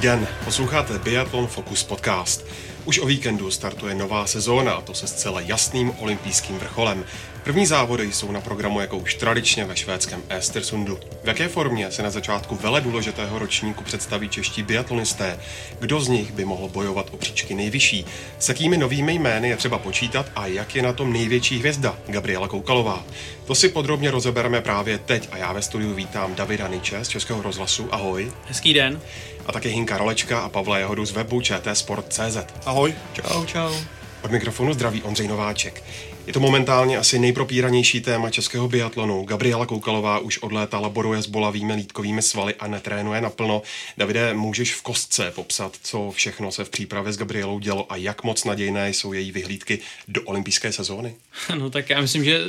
Dobrý den, posloucháte Biathlon Focus podcast. Už o víkendu startuje nová sezóna a to se zcela jasným olympijským vrcholem. První závody jsou na programu jako už tradičně ve švédském Estersundu. V jaké formě se na začátku vele důležitého ročníku představí čeští biatlonisté? Kdo z nich by mohl bojovat o příčky nejvyšší? S jakými novými jmény je třeba počítat a jak je na tom největší hvězda Gabriela Koukalová? To si podrobně rozebereme právě teď a já ve studiu vítám Davida Niče z Českého rozhlasu. Ahoj. Hezký den. A také Hinka Rolečka a Pavla Jahodu z webu čtsport.cz. Ahoj. Čau, čau. Od mikrofonu zdraví Ondřej Nováček. Je to momentálně asi nejpropíranější téma českého biatlonu. Gabriela Koukalová už od léta laboruje s bolavými lítkovými svaly a netrénuje naplno. Davide, můžeš v kostce popsat, co všechno se v přípravě s Gabrielou dělo a jak moc nadějné jsou její vyhlídky do olympijské sezóny? No tak já myslím, že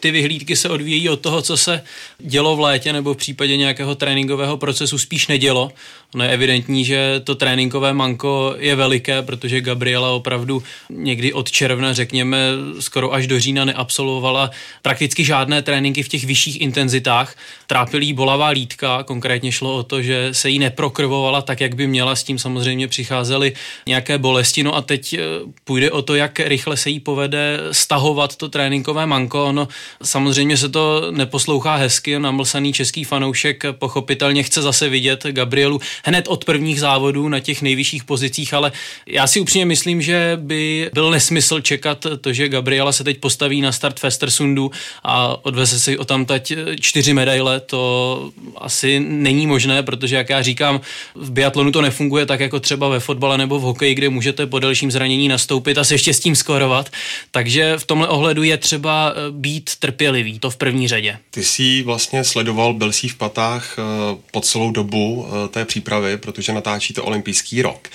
ty vyhlídky se odvíjí od toho, co se dělo v létě nebo v případě nějakého tréninkového procesu spíš nedělo. Ono je evidentní, že to tréninkové manko je veliké, protože Gabriela opravdu někdy od června, řekněme, skoro až do října neabsolvovala prakticky žádné tréninky v těch vyšších intenzitách. Trápilý bolavá lítka, konkrétně šlo o to, že se jí neprokrvovala tak, jak by měla, s tím samozřejmě přicházely nějaké bolesti. No a teď eh, půjde o to, jak rychle se jí povede stahovat to tréninkové manko. Ono samozřejmě se to neposlouchá hezky, namlsaný český fanoušek pochopitelně chce zase vidět Gabrielu hned od prvních závodů na těch nejvyšších pozicích, ale já si upřímně myslím, že by byl nesmysl čekat to, že Gabriela se teď postaví na start Festersundu a odveze si o tam tať čtyři medaile, to asi není možné, protože jak já říkám, v biatlonu to nefunguje tak jako třeba ve fotbale nebo v hokeji, kde můžete po delším zranění nastoupit a se ještě s tím skorovat. Takže v tomhle ohledu je třeba eh, být trpělivý, to v první řadě. Ty jsi vlastně sledoval, byl jsi v patách eh, po celou dobu eh, té přípravy, protože natáčíte olympijský rok.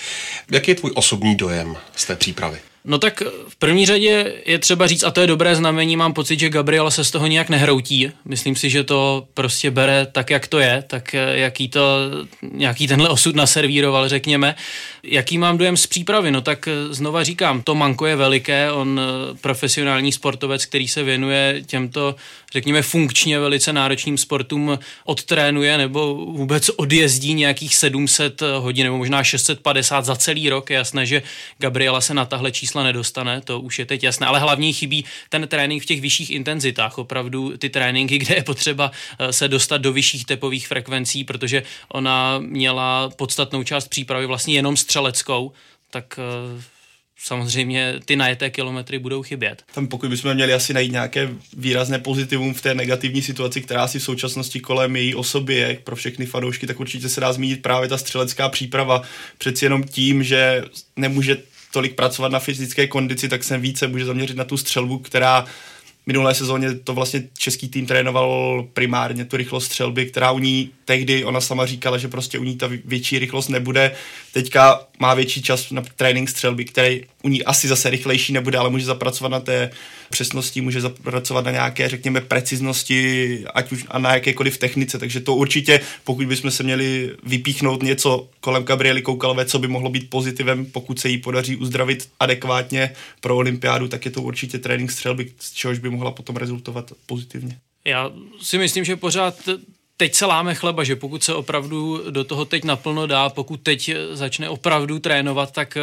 Jaký je tvůj osobní dojem z té přípravy? No tak v první řadě je třeba říct, a to je dobré znamení, mám pocit, že Gabriela se z toho nějak nehroutí. Myslím si, že to prostě bere tak, jak to je, tak eh, jaký to, nějaký tenhle osud naservíroval, řekněme. Jaký mám dojem z přípravy? No tak eh, znova říkám, to manko je veliké, on eh, profesionální sportovec, který se věnuje těmto, řekněme, funkčně velice náročným sportům, odtrénuje nebo vůbec odjezdí nějakých 700 hodin nebo možná 650 za celý rok. Je jasné, že Gabriela se na tahle čísla nedostane, to už je teď jasné, ale hlavně chybí ten trénink v těch vyšších intenzitách, opravdu ty tréninky, kde je potřeba eh, se dostat do vyšších tepových frekvencí, protože ona měla podstatnou část přípravy vlastně jenom střeleckou, tak eh, samozřejmě ty najeté kilometry budou chybět. Tam pokud bychom měli asi najít nějaké výrazné pozitivum v té negativní situaci, která si v současnosti kolem její osoby je pro všechny fanoušky, tak určitě se dá zmínit právě ta střelecká příprava. Přeci jenom tím, že nemůže tolik pracovat na fyzické kondici, tak se více může zaměřit na tu střelbu, která minulé sezóně to vlastně český tým trénoval primárně tu rychlost střelby, která u ní tehdy, ona sama říkala, že prostě u ní ta větší rychlost nebude. Teďka má větší čas na trénink střelby, který u ní asi zase rychlejší nebude, ale může zapracovat na té přesnosti, může zapracovat na nějaké, řekněme, preciznosti, ať už a na jakékoliv technice. Takže to určitě, pokud bychom se měli vypíchnout něco kolem Gabriely Koukalové, co by mohlo být pozitivem, pokud se jí podaří uzdravit adekvátně pro olympiádu, tak je to určitě trénink střelby, z čehož by mohla potom rezultovat pozitivně. Já si myslím, že pořád teď se láme chleba, že pokud se opravdu do toho teď naplno dá, pokud teď začne opravdu trénovat, tak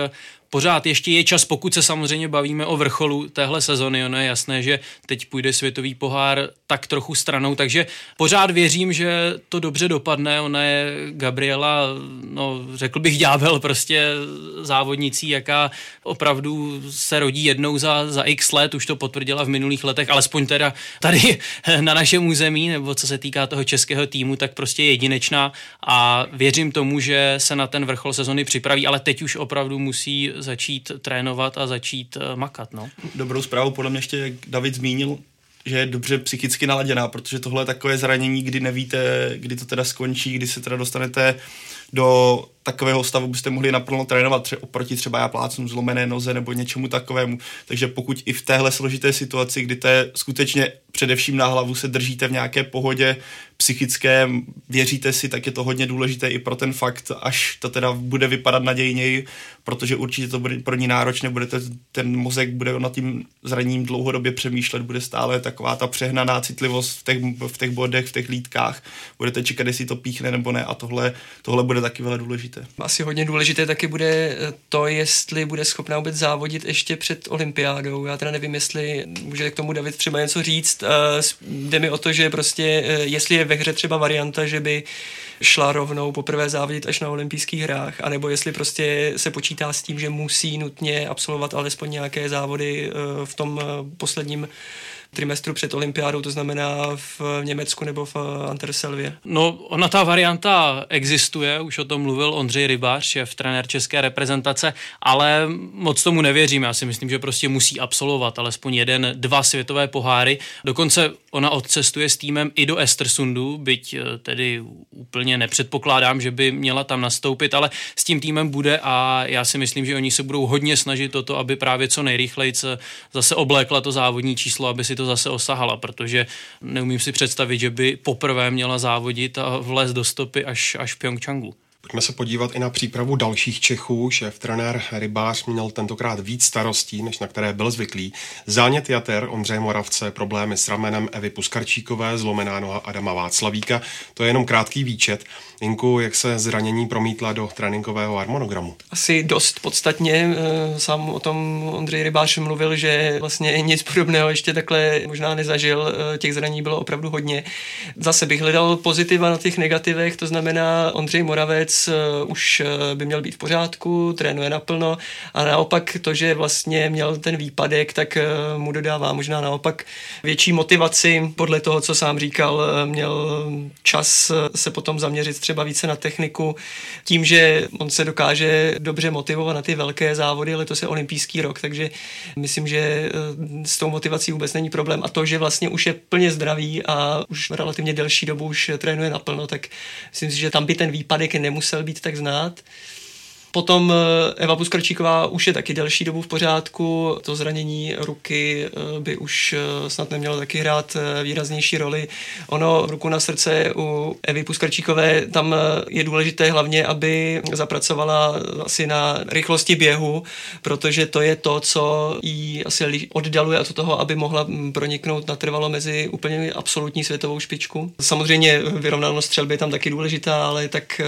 pořád ještě je čas, pokud se samozřejmě bavíme o vrcholu téhle sezony. Ono je jasné, že teď půjde světový pohár tak trochu stranou, takže pořád věřím, že to dobře dopadne. Ona je Gabriela, no řekl bych ďábel, prostě závodnicí, jaká opravdu se rodí jednou za, za x let, už to potvrdila v minulých letech, alespoň teda tady na našem území, nebo co se týká toho českého týmu, tak prostě jedinečná a věřím tomu, že se na ten vrchol sezony připraví, ale teď už opravdu musí začít trénovat a začít uh, makat. No. Dobrou zprávu podle mě ještě, jak David zmínil, že je dobře psychicky naladěná, protože tohle je takové zranění, kdy nevíte, kdy to teda skončí, kdy se teda dostanete do takového stavu, byste mohli naplno trénovat, tře- oproti třeba já plácnu zlomené noze nebo něčemu takovému. Takže pokud i v téhle složité situaci, kdy to je skutečně především na hlavu se držíte v nějaké pohodě psychické, věříte si, tak je to hodně důležité i pro ten fakt, až to teda bude vypadat nadějněji, protože určitě to bude pro ní náročné, budete, ten mozek bude nad tím zraněním dlouhodobě přemýšlet, bude stále taková ta přehnaná citlivost v těch, v těch bodech, v těch lítkách, budete čekat, jestli to píchne nebo ne a tohle, tohle bude taky velmi důležité. Asi hodně důležité taky bude to, jestli bude schopná vůbec závodit ještě před olympiádou. Já teda nevím, jestli může k tomu David třeba něco říct. Jde mi o to, že prostě, eh, jestli je ve hře třeba varianta, že by šla rovnou poprvé závodit až na olympijských hrách, anebo jestli prostě se počítá s tím, že musí nutně absolvovat alespoň nějaké závody eh, v tom eh, posledním trimestru před olympiádou, to znamená v Německu nebo v Anterselvě? No, ona ta varianta existuje, už o tom mluvil Ondřej Rybář, šéf trenér české reprezentace, ale moc tomu nevěřím. Já si myslím, že prostě musí absolvovat alespoň jeden, dva světové poháry. Dokonce ona odcestuje s týmem i do Estersundu, byť eh, tedy úplně nepředpokládám, že by měla tam nastoupit, ale s tím týmem bude a já si myslím, že oni se budou hodně snažit o to, aby právě co nejrychleji zase oblékla to závodní číslo, aby si to to zase osahala, protože neumím si představit, že by poprvé měla závodit a vlez do stopy až, až v Pyeongchangu. Pojďme se podívat i na přípravu dalších Čechů. Šéf trenér Rybář měl tentokrát víc starostí, než na které byl zvyklý. Zánět jater Ondřeje Moravce, problémy s ramenem Evy Puskarčíkové, zlomená noha Adama Václavíka. To je jenom krátký výčet. Inku, jak se zranění promítla do tréninkového harmonogramu? Asi dost podstatně. Eh, sám o tom Ondřej Rybář mluvil, že vlastně nic podobného ještě takhle možná nezažil. Eh, těch zranění bylo opravdu hodně. Zase bych hledal pozitiva na těch negativech, to znamená Ondřej Moravec eh, už by měl být v pořádku, trénuje naplno a naopak to, že vlastně měl ten výpadek, tak mu dodává možná naopak větší motivaci. Podle toho, co sám říkal, měl čas se potom zaměřit třeba více na techniku, tím, že on se dokáže dobře motivovat na ty velké závody, letos je olympijský rok, takže myslím, že eh, s tou motivací vůbec není problém. A to, že vlastně už je plně zdravý a už relativně delší dobu už trénuje naplno, tak myslím si, že tam by ten výpadek nemusel být tak znát. Potom eh, Eva Puskarčíková už je taky delší dobu v pořádku, to zranění ruky eh, by už eh, snad nemělo taky hrát výraznější roli. Ono ruku na srdce u Evy Puskarčíkové tam je důležité hlavně, aby zapracovala asi na rychlosti běhu, protože to je to, co jí asi oddaluje to toho, aby mohla hm, proniknout natrvalo mezi úplně absolutní světovou špičku. Samozřejmě vyrovnanost střelby je tam taky důležitá, ale tak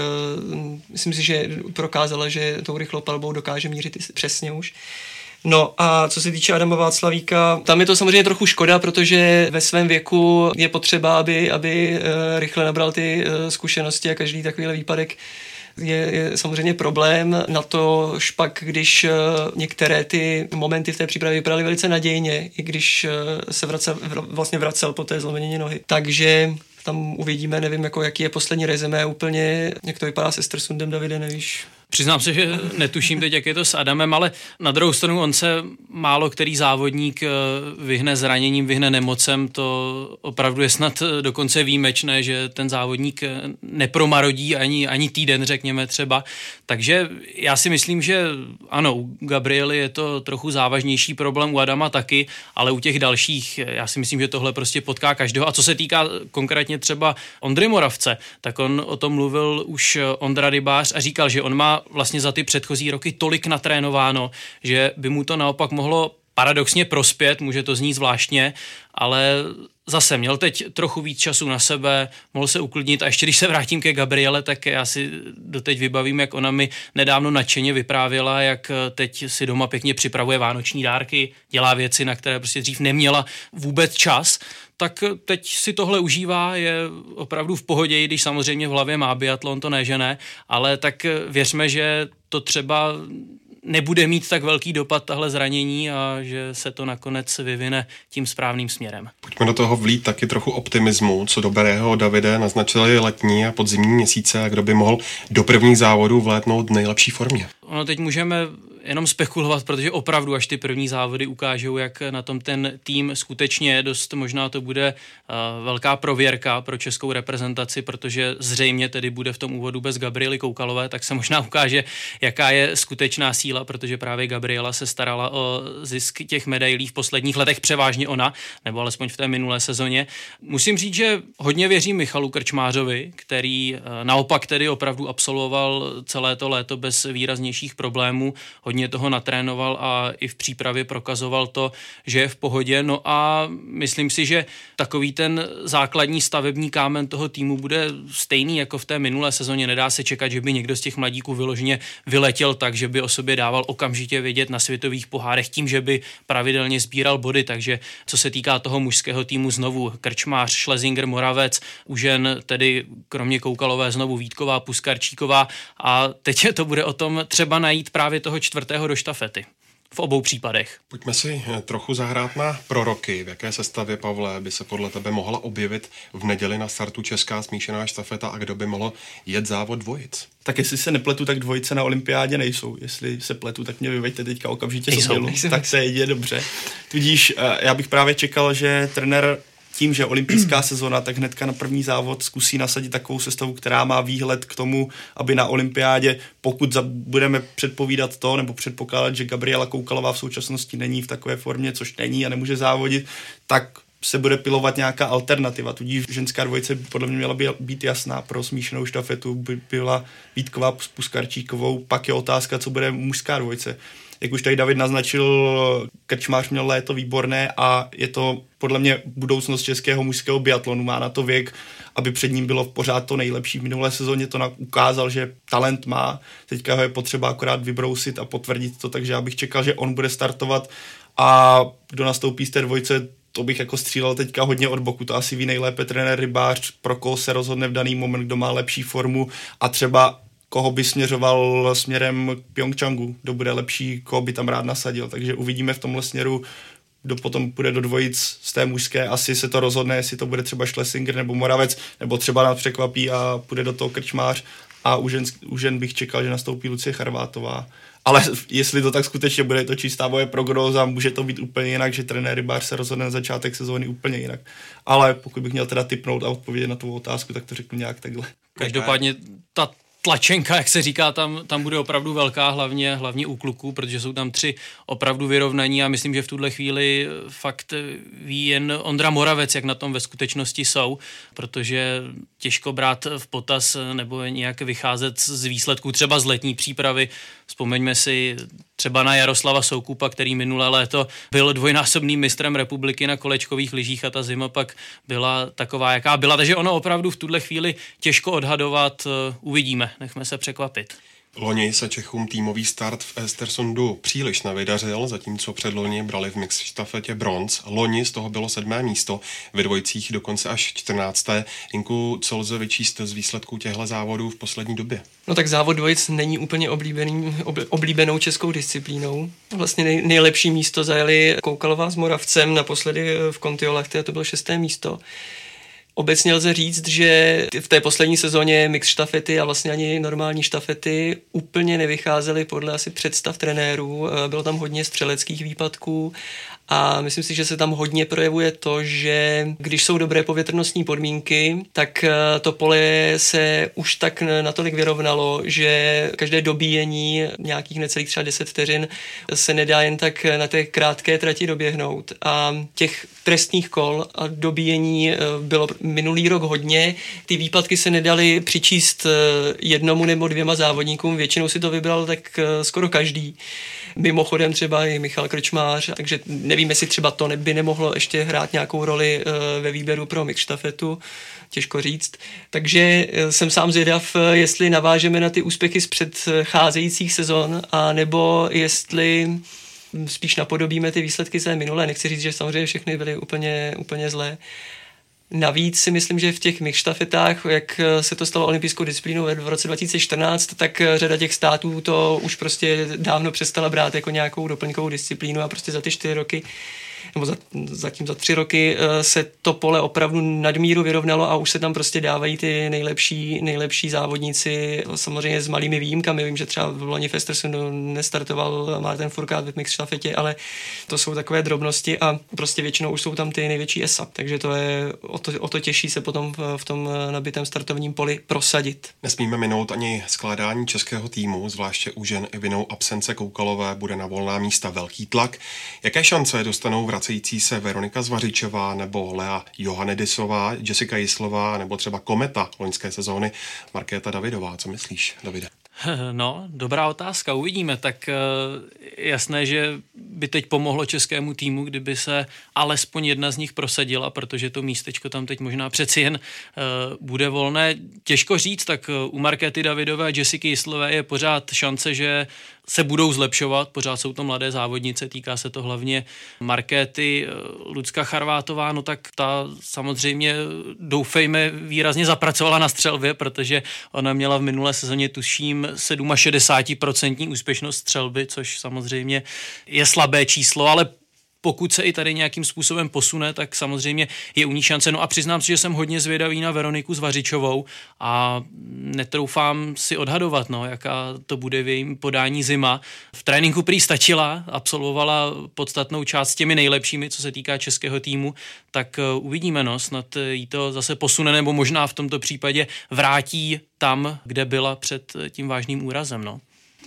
myslím si, že prokázala, že tou rychlou palbou dokáže mířit přesně už. No a co se týče Adama Václavíka, tam je to samozřejmě trochu škoda, protože ve svém věku je potřeba, aby, aby eh, rychle nabral ty eh, zkušenosti a každý takovýhle výpadek je, je samozřejmě problém. Na to špak, když eh, některé ty momenty v té přípravě vypadaly velice nadějně, i když se vracel, vlastně vracel po té zlomenině nohy. Takže tam uvidíme, nevím, jako jaký je poslední rezemé úplně, jak to vypadá se Stersundem, Davide, nevíš? Přiznám se, že netuším teď, jak je to s Adamem, ale na druhou stranu on se málo který závodník eh, vyhne zraněním, vyhne nemocem, to opravdu je snad eh, dokonce výjimečné, že ten závodník eh, nepromarodí ani, ani týden, řekněme třeba. Takže já si myslím, že ano, u Gabriely je to trochu závažnější problém, u Adama taky, ale u těch dalších, já si myslím, že tohle prostě potká každého. A co se týká konkrétně třeba Ondry Moravce, tak on o tom mluvil už Ondra Rybář a říkal, že on má vlastně za ty předchozí roky tolik natrénováno, že by mu to naopak mohlo paradoxně prospět, může to znít zvláštně, ale zase měl teď trochu víc času na sebe, mohl se uklidnit. A ještě když se vrátím ke Gabriele, tak já si doteď vybavím, jak ona mi nedávno nadšeně vyprávěla, jak teď si doma pěkně připravuje vánoční dárky, dělá věci, na které prostě dřív neměla vůbec čas, tak teď si tohle užívá, je opravdu v pohodě, když samozřejmě v hlavě má biatlon, to nežene, ale tak věřme, že to třeba nebude mít tak velký dopad tahle zranění a že se to nakonec vyvine tím správným směrem. Pojďme do toho vlít taky trochu optimismu, co dobrého Davide naznačili letní a podzimní měsíce a kdo by mohl do prvních závodů vlétnout v nejlepší formě. Ono teď můžeme jenom spekulovat, protože opravdu až ty první závody ukážou, jak na tom ten tým skutečně dost možná to bude uh, velká prověrka pro českou reprezentaci, protože zřejmě tedy bude v tom úvodu bez Gabriely Koukalové, tak se možná ukáže, jaká je skutečná síla, protože právě Gabriela se starala o zisk těch medailí v posledních letech převážně ona, nebo alespoň v té minulé sezóně. Musím říct, že hodně věřím Michalu Krčmářovi, který uh, naopak tedy opravdu absolvoval celé to léto bez výraznějších problémů, hodně toho natrénoval a i v přípravě prokazoval to, že je v pohodě. No a myslím si, že takový ten základní stavební kámen toho týmu bude stejný jako v té minulé sezóně. Nedá se čekat, že by někdo z těch mladíků vyloženě vyletěl tak, že by o sobě dával okamžitě vědět na světových pohárech tím, že by pravidelně sbíral body. Takže co se týká toho mužského týmu znovu, Krčmář, Schlesinger, Moravec, u žen tedy kromě Koukalové znovu Vítková, Puskarčíková a teď to bude o tom třeba najít právě toho čtvrtého do štafety v obou případech. Pojďme si eh, trochu zahrát na proroky. V jaké sestavě, Pavle, by se podle tebe mohla objevit v neděli na startu česká smíšená štafeta a kdo by mohl jet závod dvojic? Tak jestli se nepletu, tak dvojice na olympiádě nejsou. Jestli se pletu, tak mě vyveďte teďka okamžitě nejsou, tak se jde dobře. Tudíž eh, já bych právě čekal, že trenér tím, že olympijská sezona, tak hnedka na první závod zkusí nasadit takovou sestavu, která má výhled k tomu, aby na olympiádě, pokud budeme předpovídat to, nebo předpokládat, že Gabriela Koukalová v současnosti není v takové formě, což není a nemůže závodit, tak se bude pilovat nějaká alternativa. Tudíž ženská dvojice podle mě měla být jasná. Pro smíšenou štafetu by byla Vítková s Puskarčíkovou. Pak je otázka, co bude mužská dvojice jak už tady David naznačil, Krčmář měl léto výborné a je to podle mě budoucnost českého mužského biatlonu. Má na to věk, aby před ním bylo pořád to nejlepší. V minulé sezóně to ukázal, že talent má. Teďka ho je potřeba akorát vybrousit a potvrdit to, takže já bych čekal, že on bude startovat a kdo nastoupí z té dvojce, to bych jako střílel teďka hodně od boku, to asi ví nejlépe trenér Rybář, pro koho se rozhodne v daný moment, kdo má lepší formu a třeba koho by směřoval směrem k Pyeongchangu, kdo bude lepší, koho by tam rád nasadil. Takže uvidíme v tomhle směru, kdo potom půjde do dvojic z té mužské, asi se to rozhodne, jestli to bude třeba Schlesinger nebo Moravec, nebo třeba nás překvapí a půjde do toho Krčmář. A u žen, u žen bych čekal, že nastoupí Lucie Charvátová. Ale jestli to tak skutečně bude, to čistá moje prognóza, může to být úplně jinak, že trenér Rybář se rozhodne na začátek sezóny úplně jinak. Ale pokud bych měl teda typnout a odpovědět na tu otázku, tak to řeknu nějak takhle. Každopádně ta tlačenka, jak se říká, tam, tam bude opravdu velká, hlavně, hlavně u kluků, protože jsou tam tři opravdu vyrovnaní a myslím, že v tuhle chvíli fakt ví jen Ondra Moravec, jak na tom ve skutečnosti jsou, protože těžko brát v potaz nebo nějak vycházet z výsledků třeba z letní přípravy. Vzpomeňme si třeba na Jaroslava Soukupa, který minulé léto byl dvojnásobným mistrem republiky na kolečkových lyžích a ta zima pak byla taková, jaká byla. Takže ono opravdu v tuhle chvíli těžko odhadovat. Uvidíme, nechme se překvapit. Loni se Čechům týmový start v Estersundu příliš nevydařil, zatímco předloni brali v mix štafetě bronz. Loni z toho bylo sedmé místo, ve dvojicích dokonce až čtrnácté. Inku, co lze vyčíst z výsledků těchto závodů v poslední době? No tak závod dvojic není úplně oblíbený, oblíbenou českou disciplínou. Vlastně nej, nejlepší místo zajeli Koukalová s Moravcem, naposledy v Kontiolach, to bylo šesté místo. Obecně lze říct, že v té poslední sezóně mix štafety a vlastně ani normální štafety úplně nevycházely podle asi představ trenérů. Bylo tam hodně střeleckých výpadků a myslím si, že se tam hodně projevuje to, že když jsou dobré povětrnostní podmínky, tak eh, to pole se už tak natolik vyrovnalo, že každé dobíjení nějakých necelých třeba 10 vteřin se nedá jen tak na té krátké trati doběhnout. A těch trestních kol a dobíjení eh, bylo minulý rok hodně. Ty výpadky se nedaly přičíst eh, jednomu nebo dvěma závodníkům, většinou si to vybral tak skoro každý. Mimochodem třeba i Michal Krčmář, takže nevím, jestli třeba to by nemohlo ještě hrát nějakou roli eh, ve výběru pro mix štafetu, těžko říct. Takže eh, jsem sám zvědav, eh, jestli navážeme na ty úspěchy z předcházejících sezon, a nebo jestli spíš napodobíme ty výsledky ze minulé. Nechci říct, že samozřejmě všechny byly úplně, úplně zlé. Navíc si myslím, že v těch mixštafetách, jak se to stalo olympijskou disciplínou v roce 2014, tak řada těch států to už prostě dávno přestala brát jako nějakou doplňkovou disciplínu a prostě za ty čtyři roky nebo za, zatím za tři roky eh, se to pole opravdu nadmíru vyrovnalo a už se tam prostě dávají ty nejlepší, nejlepší závodníci, samozřejmě s malými výjimkami. Vím, že třeba v loni Festersonu nestartoval Martin Furkát v mix štafetě, ale to jsou takové drobnosti a prostě většinou už jsou tam ty největší ESA. Takže to je o to, o to těžší se potom v, tom nabitém startovním poli prosadit. Nesmíme minout ani skládání českého týmu, zvláště u žen i vinou absence Koukalové bude na volná místa velký tlak. Jaké šance dostanou vracející se Veronika Zvařičová nebo Lea Johannedisová, Jessica Jislová nebo třeba Kometa loňské sezóny Markéta Davidová? Co myslíš, Davide? No, dobrá otázka, uvidíme. Tak jasné, že by teď pomohlo českému týmu, kdyby se alespoň jedna z nich prosadila, protože to místečko tam teď možná přeci jen bude volné. Těžko říct, tak u Markety Davidové a Jessica Jislové je pořád šance, že se budou zlepšovat, pořád jsou to mladé závodnice, týká se to hlavně Markéty, Lucka Charvátová, no tak ta samozřejmě doufejme výrazně zapracovala na střelbě, protože ona měla v minulé sezóně tuším 67% úspěšnost střelby, což samozřejmě je slabé číslo, ale pokud se i tady nějakým způsobem posune, tak samozřejmě je u ní šance. No a přiznám si, že jsem hodně zvědavý na Veroniku Zvařičovou a netroufám si odhadovat, no, jaká to bude v jejím podání zima. V tréninku prý stačila, absolvovala podstatnou část s těmi nejlepšími, co se týká českého týmu, tak eh, uvidíme, no, snad jí to zase posune, nebo možná v tomto případě vrátí tam, kde byla před tím vážným úrazem, no.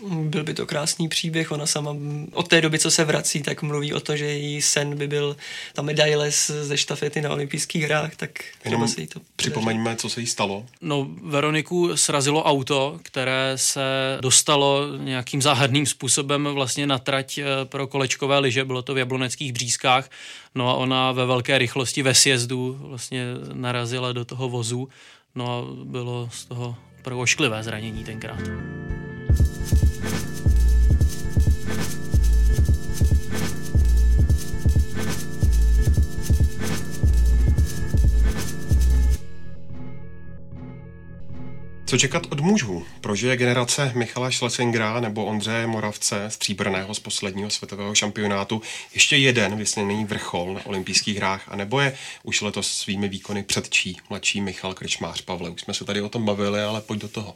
Byl by to krásný příběh, ona sama od té doby, co se vrací, tak mluví o to, že její sen by byl ta medaile ze štafety na olympijských hrách, tak třeba se jí to Připomeňme, co se jí stalo. No, Veroniku srazilo auto, které se dostalo nějakým záhadným způsobem vlastně na trať eh, pro kolečkové lyže, bylo to v Jabloneckých břízkách, no a ona ve velké rychlosti ve sjezdu vlastně narazila do toho vozu, no a bylo z toho opravdu ošklivé zranění tenkrát. Co čekat od mužů? Prožije generace Michala Schlesingera nebo Ondřeje Moravce, stříbrného z posledního světového šampionátu, ještě jeden vysněný vrchol na olympijských hrách, a nebo je už letos svými výkony předčí mladší Michal Krčmář Pavle? Už jsme se tady o tom bavili, ale pojď do toho.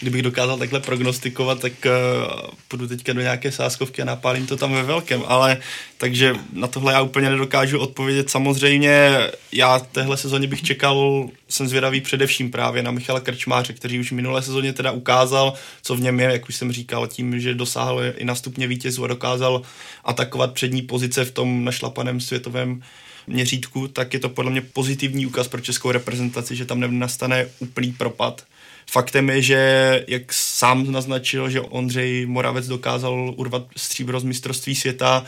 Kdybych dokázal takhle prognostikovat, tak uh, půjdu teďka do nějaké sáskovky a napálím to tam ve velkém, ale takže na tohle já úplně nedokážu odpovědět. Samozřejmě já téhle sezóně bych čekal, jsem zvědavý především právě na Michala Krčmáře, který už v minulé sezóně teda ukázal, co v něm je, jak už jsem říkal, tím, že dosáhl i na stupně vítězů a dokázal atakovat přední pozice v tom našlapaném světovém měřítku, tak je to podle mě pozitivní úkaz pro českou reprezentaci, že tam nenastane úplný propad. Faktem je, že jak sám naznačil, že Ondřej Moravec dokázal urvat stříbro z mistrovství světa,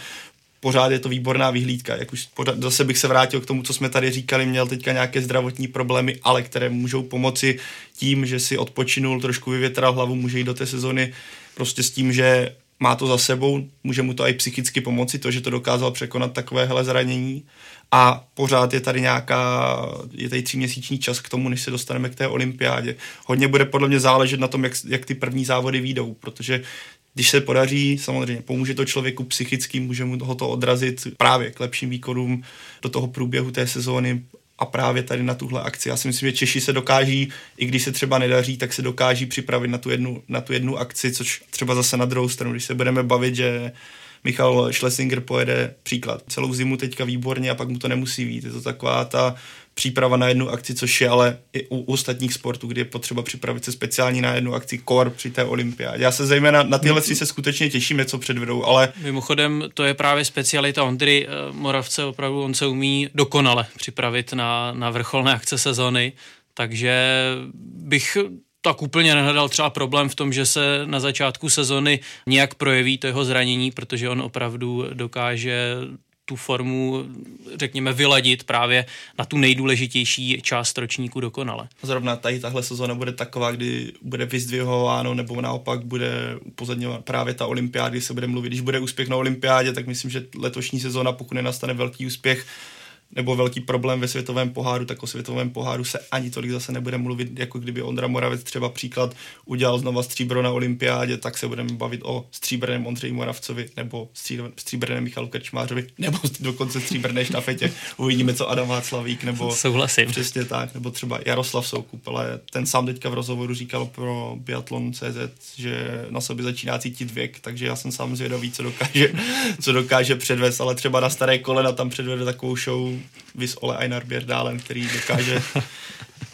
pořád je to výborná vyhlídka. Jak už pořád, zase bych se vrátil k tomu, co jsme tady říkali, měl teďka nějaké zdravotní problémy, ale které můžou pomoci tím, že si odpočinul, trošku vyvětral hlavu, může jít do té sezony prostě s tím, že má to za sebou, může mu to i psychicky pomoci, to, že to dokázal překonat takovéhle zranění a pořád je tady nějaká, je tady tříměsíční čas k tomu, než se dostaneme k té olympiádě. Hodně bude podle mě záležet na tom, jak, jak ty první závody výjdou, protože když se podaří, samozřejmě pomůže to člověku psychicky, může mu toho to odrazit právě k lepším výkonům do toho průběhu té sezóny a právě tady na tuhle akci. Já si myslím, že Češi se dokáží, i když se třeba nedaří, tak se dokáží připravit na tu jednu, na tu jednu akci, což třeba zase na druhou stranu, když se budeme bavit, že Michal Schlesinger pojede příklad celou zimu teďka výborně a pak mu to nemusí vít. Je to taková ta příprava na jednu akci, což je ale i u ostatních sportů, kdy je potřeba připravit se speciální na jednu akci kor při té olympiádě. Já se zejména na tyhle si se skutečně těším, co předvedou, ale... Mimochodem, to je právě specialita Ondry eh, Moravce, opravdu on se umí dokonale připravit na, na vrcholné akce sezony, takže bych tak úplně nehledal třeba problém v tom, že se na začátku sezony nějak projeví to jeho zranění, protože on opravdu dokáže tu formu, řekněme, vyladit právě na tu nejdůležitější část ročníku dokonale. Zrovna tady tahle sezóna bude taková, kdy bude vyzdvihováno, nebo naopak bude upozorňovat právě ta olympiáda, kdy se bude mluvit. Když bude úspěch na olympiádě, tak myslím, že letošní sezóna, pokud nenastane velký úspěch, nebo velký problém ve světovém poháru, tak o světovém poháru se ani tolik zase nebude mluvit, jako kdyby Ondra Moravec třeba příklad udělal znova stříbro na olympiádě, tak se budeme bavit o stříbrném Ondřeji Moravcovi nebo stříbrném Michalu Krčmářovi, nebo dokonce stříbrné štafetě. Uvidíme, co Adam Václavík, nebo Souhlasím. přesně tak, nebo třeba Jaroslav Soukup, ale ten sám teďka v rozhovoru říkal pro Biathlon CZ, že na sobě začíná cítit věk, takže já jsem sám zvědavý, co dokáže, co dokáže předvést, ale třeba na staré kolena tam předvede takovou show vys Ole Einar Bjerdálen, který dokáže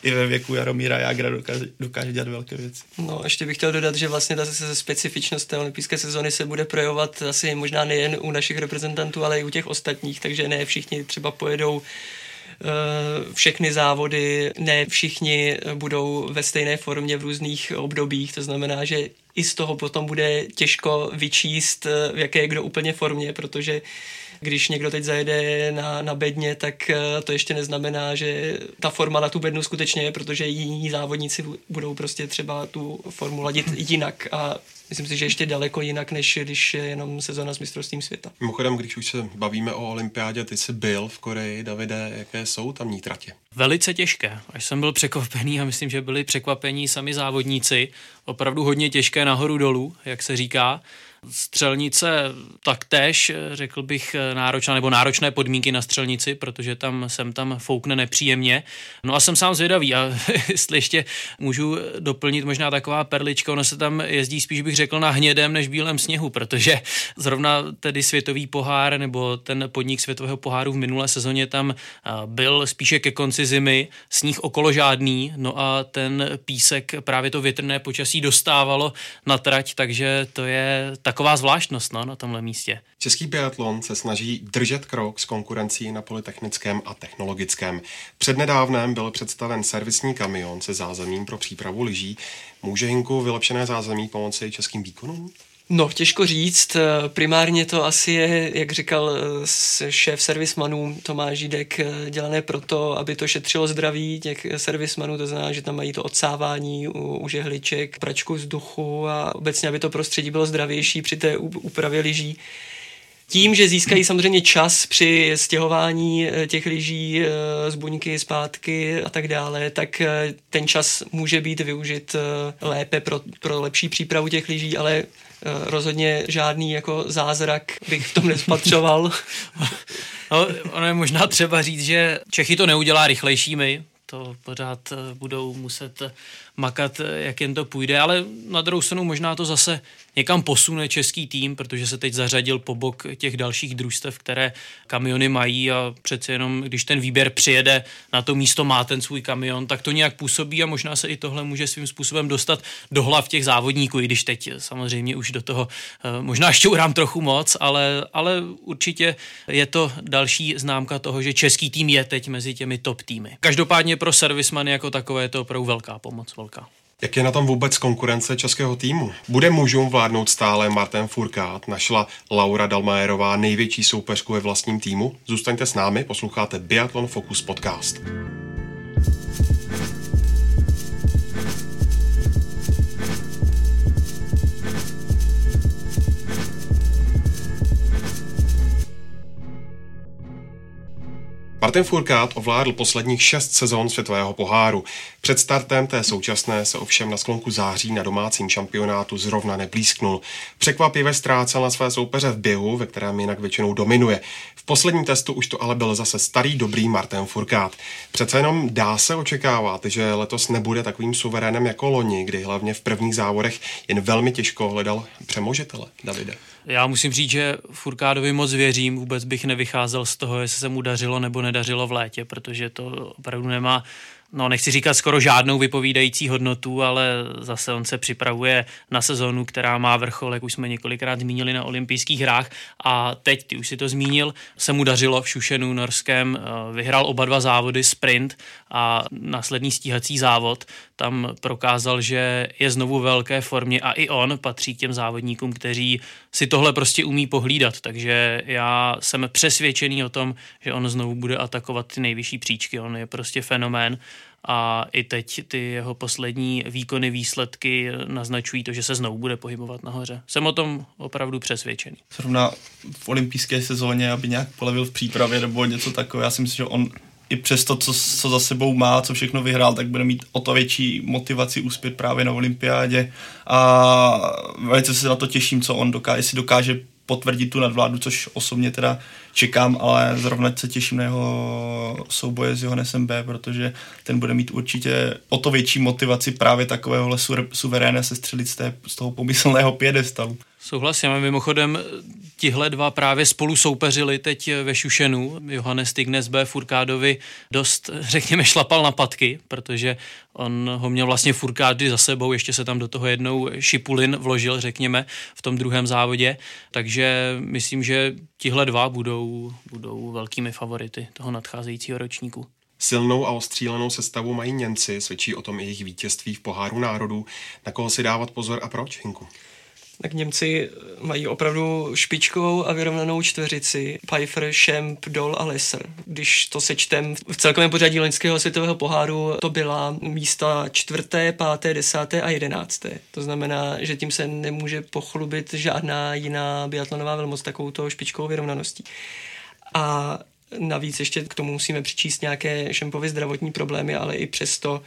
i ve věku Jaromíra Jágra dokáže, dokáže dělat velké věci. No, ještě bych chtěl dodat, že vlastně ta specifičnost té olympijské sezóny se bude projevovat asi možná nejen u našich reprezentantů, ale i u těch ostatních, takže ne všichni třeba pojedou eh, všechny závody, ne všichni budou ve stejné formě v různých obdobích, to znamená, že i z toho potom bude těžko vyčíst, eh, v jaké je kdo úplně formě, protože když někdo teď zajede na, na bedně, tak eh, to ještě neznamená, že ta forma na tu bednu skutečně je, protože jiní závodníci budou prostě třeba tu formu ladit jinak a myslím si, že ještě daleko jinak, než když je jenom sezona s mistrovstvím světa. Mimochodem, když už se bavíme o olympiádě, ty jsi byl v Koreji, Davide, jaké jsou tamní tratě? Velice těžké. Až jsem byl překvapený a myslím, že byli překvapení sami závodníci. Opravdu hodně těžké nahoru dolů, jak se říká. Střelnice taktéž, řekl bych, náročná, nebo náročné podmínky na střelnici, protože tam jsem tam foukne nepříjemně. No a jsem sám zvědavý a jestli ještě můžu doplnit možná taková perlička, ono se tam jezdí spíš bych řekl na hnědém než bílém sněhu, protože zrovna tedy světový pohár nebo ten podnik světového poháru v minulé sezóně tam byl spíše ke konci zimy, sníh okolo žádný, no a ten písek právě to větrné počasí dostávalo na trať, takže to je taková zvláštnost no, na tomhle místě. Český biatlon se snaží držet krok s konkurencí na polytechnickém a technologickém. Přednedávnem byl představen servisní kamion se zázemím pro přípravu lyží. Může Hinku vylepšené zázemí pomoci českým výkonům? No, těžko říct. Primárně to asi je, jak říkal eh, šéf servismanů Tomáš Žídek, eh, dělané proto, aby to šetřilo zdraví těch servismanů, to znamená, že tam mají to odsávání u, u žehliček, pračku vzduchu a obecně, aby to prostředí bylo zdravější při té úpravě lyží. Tím, že získají samozřejmě čas při stěhování eh, těch lyží z buňky zpátky a tak dále, tak ten čas může být využit lépe pro, pro lepší přípravu těch lyží, ale Eh, rozhodně žádný jako zázrak bych v tom nespatřoval. no, ono je možná třeba říct, že Čechy to neudělá rychlejšími, to pořád eh, budou muset makat, jak jen to půjde, ale na druhou stranu možná to zase někam posune český tým, protože se teď zařadil po bok těch dalších družstev, které kamiony mají a přece jenom, když ten výběr přijede na to místo, má ten svůj kamion, tak to nějak působí a možná se i tohle může svým způsobem dostat do hlav těch závodníků, i když teď samozřejmě už do toho eh, možná šťourám trochu moc, ale, ale určitě je to další známka toho, že český tým je teď mezi těmi top týmy. Každopádně pro servismany jako takové je to opravdu velká pomoc velká. Jak je na tom vůbec konkurence českého týmu? Bude mužům vládnout stále Martin Furkát? Našla Laura Dalmajerová největší soupeřku ve vlastním týmu? Zůstaňte s námi, posloucháte Biathlon Focus podcast. Martin Furkát ovládl posledních šest sezon světového poháru. Před startem té současné se ovšem na sklonku září na domácím šampionátu zrovna neblízknul. Překvapivě ztrácel na své soupeře v běhu, ve kterém jinak většinou dominuje. V posledním testu už to ale byl zase starý dobrý Martin Furkát. Přece jenom dá se očekávat, že letos nebude takovým suverénem jako loni, kdy hlavně v prvních závodech jen velmi těžko hledal přemožitele. Davide. Já musím říct, že Furkádovi moc věřím, vůbec bych nevycházel z toho, jestli se mu dařilo nebo nedařilo v létě, protože to opravdu nemá no nechci říkat skoro žádnou vypovídající hodnotu, ale zase on se připravuje na sezonu, která má vrchol, jak už jsme několikrát zmínili na olympijských hrách. A teď, ty už si to zmínil, se mu dařilo v Šušenu norském, eh, vyhrál oba dva závody, sprint a následný stíhací závod, tam prokázal, že je znovu velké formě a i on patří k těm závodníkům, kteří si tohle prostě umí pohlídat, takže já jsem přesvědčený o tom, že on znovu bude atakovat ty nejvyšší příčky, on je prostě fenomén a i teď ty jeho poslední výkony, výsledky naznačují to, že se znovu bude pohybovat nahoře. Jsem o tom opravdu přesvědčený. Zrovna v olympijské sezóně, aby nějak polevil v přípravě nebo něco takového, já si myslím, že on i přes to, co, co za sebou má, co všechno vyhrál, tak bude mít o to větší motivaci úspět právě na olympiádě a velice se na to těším, co on dokáže, jestli dokáže potvrdit tu nadvládu, což osobně teda čekám, ale zrovna se těším na jeho souboje s Johannesem B, protože ten bude mít určitě o to větší motivaci právě takovéhohle suveréna se střelit z, té, z toho pomyslného pědestalu. Souhlasím. Mimochodem, tihle dva právě spolu soupeřili teď ve Šušenu. Johannes Tignes B. Furkádovi dost, řekněme, šlapal na patky, protože on ho měl vlastně Furkády za sebou, ještě se tam do toho jednou Šipulin vložil, řekněme, v tom druhém závodě. Takže myslím, že tihle dva budou, budou velkými favority toho nadcházejícího ročníku. Silnou a ostřílenou sestavu mají Němci, svědčí o tom i jejich vítězství v poháru národů. Na koho si dávat pozor a proč, Hinku? Tak Němci mají opravdu špičkovou a vyrovnanou čtveřici. Pfeiffer, Schemp, Dol a Lesser. Když to sečtem v celkovém pořadí loňského světového poháru, to byla místa čtvrté, páté, desáté a jedenácté. To znamená, že tím se nemůže pochlubit žádná jiná biatlonová velmoc takovou špičkovou vyrovnaností. A navíc ještě k tomu musíme přičíst nějaké Šempovy zdravotní problémy, ale i přesto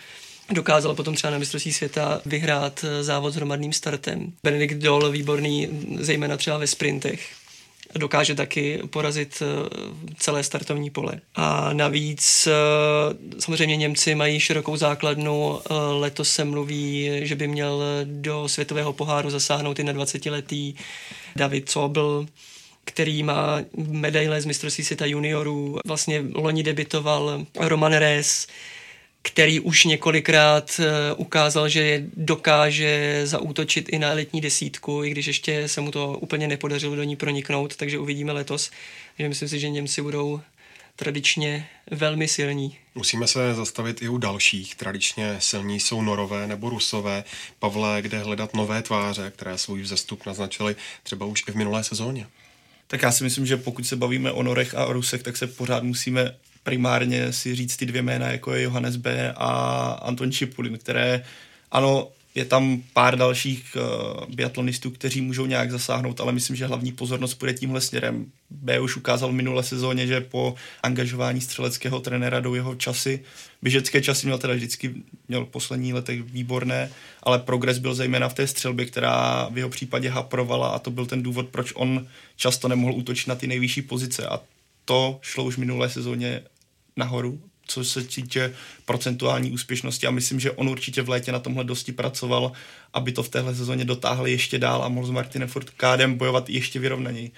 dokázal potom třeba na mistrovství světa vyhrát eh, závod s hromadným startem. Benedikt Dol výborný, zejména třeba ve sprintech. Dokáže taky porazit eh, celé startovní pole. A navíc eh, samozřejmě Němci mají širokou základnu. Letos se mluví, že by měl do světového poháru zasáhnout i na 20-letý David Sobel, který má medaile z mistrovství světa juniorů. Vlastně loni debitoval Roman Rees, který už několikrát eh, ukázal, že dokáže zaútočit i na elitní desítku, i když ještě se mu to úplně nepodařilo do ní proniknout, takže uvidíme letos. Že myslím si, že Němci budou tradičně velmi silní. Musíme se zastavit i u dalších. Tradičně silní jsou Norové nebo Rusové. Pavle, kde hledat nové tváře, které svůj vzestup naznačili třeba už i v minulé sezóně? Tak já si myslím, že pokud se bavíme o Norech a o Rusech, tak se pořád musíme primárně si říct ty dvě jména, jako je Johannes B. a Anton Čipulin, které, ano, je tam pár dalších uh, biatlonistů, kteří můžou nějak zasáhnout, ale myslím, že hlavní pozornost půjde tímhle směrem. B už ukázal v minulé sezóně, že po angažování střeleckého trenéra do jeho časy, běžecké časy měl teda vždycky, měl poslední letech výborné, ale progres byl zejména v té střelbě, která v jeho případě haprovala a to byl ten důvod, proč on často nemohl útočit na ty nejvyšší pozice a to šlo už minulé sezóně nahoru, co se týče procentuální úspěšnosti a myslím, že on určitě v létě na tomhle dosti pracoval, aby to v téhle sezóně dotáhl ještě dál a mohl s Martinem Furtkádem bojovat ještě vyrovnaněji.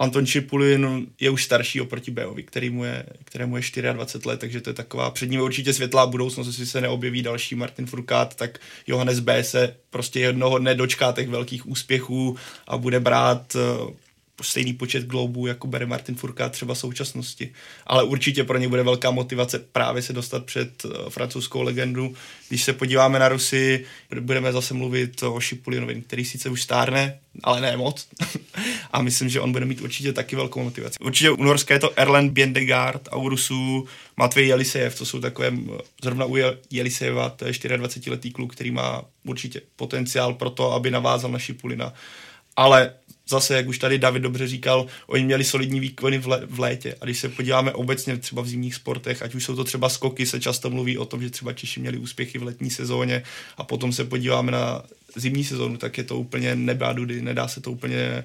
Anton Čipulin je už starší oproti Beovi, který mu je, kterému je 24 let, takže to je taková před ním určitě světlá budoucnost, jestli se neobjeví další Martin Furkát, tak Johannes B. se prostě jednoho dne dočká těch velkých úspěchů a bude brát eh, stejný počet globů, jako bere Martin Furka třeba současnosti. Ale určitě pro ně bude velká motivace právě se dostat před uh, francouzskou legendu. Když se podíváme na Rusy, budeme zase mluvit o Šipulinovi, který sice už stárne, ale ne moc. a myslím, že on bude mít určitě taky velkou motivaci. Určitě u Norska je to Erlen Biendegard a u Rusů Matvej Jelisejev, to jsou takové, zrovna u Jelisejeva, to je 24-letý kluk, který má určitě potenciál pro to, aby navázal na Šipulina. Ale zase, jak už tady David dobře říkal, oni měli solidní výkony v, lé, v létě. A když se podíváme obecně třeba v zimních sportech, ať už jsou to třeba skoky, se často mluví o tom, že třeba Češi měli úspěchy v letní sezóně a potom se podíváme na zimní sezónu, tak je to úplně nebádudy, nedá se to úplně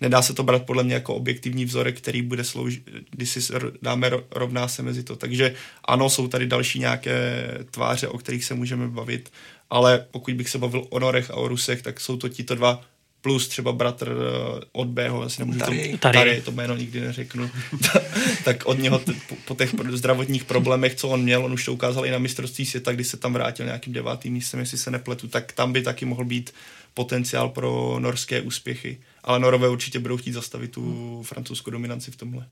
nedá se to brát podle mě jako objektivní vzorek, který bude sloužit, když si dáme rovná se mezi to. Takže ano, jsou tady další nějaké tváře, o kterých se můžeme bavit, ale pokud bych se bavil o Norech a o Rusech, tak jsou to tito dva plus třeba bratr eh, od Bého, asi nemůžu tady, to, tady. tady to jméno nikdy neřeknu, tak od něho t- po, po těch zdravotních problémech, co on měl, on už to ukázal i na mistrovství světa, kdy se tam vrátil nějakým devátým místem, jestli se nepletu, tak tam by taky mohl být potenciál pro norské úspěchy. Ale Norové určitě budou chtít zastavit tu francouzskou dominanci v tomhle.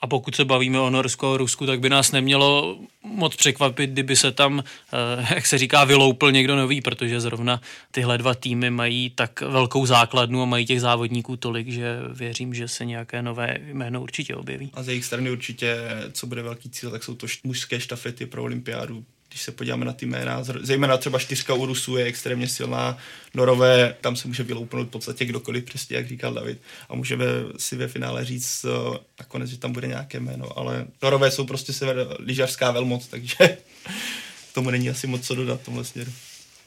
A pokud se bavíme o Norsku a Rusku, tak by nás nemělo moc překvapit, kdyby se tam, eh, jak se říká, vyloupil někdo nový, protože zrovna tyhle dva týmy mají tak velkou základnu a mají těch závodníků tolik, že věřím, že se nějaké nové jméno určitě objeví. A z jejich strany určitě, co bude velký cíl, tak jsou to mužské štafety pro olympiádu když se podíváme na ty jména, zejména třeba čtyřka u Rusů je extrémně silná, Norové, tam se může vyloupnout v podstatě kdokoliv, přesně jak říkal David, a můžeme si ve finále říct uh, nakonec, že tam bude nějaké jméno, ale Norové jsou prostě sever, lyžařská velmoc, takže tomu není asi moc co dodat v tomhle směru.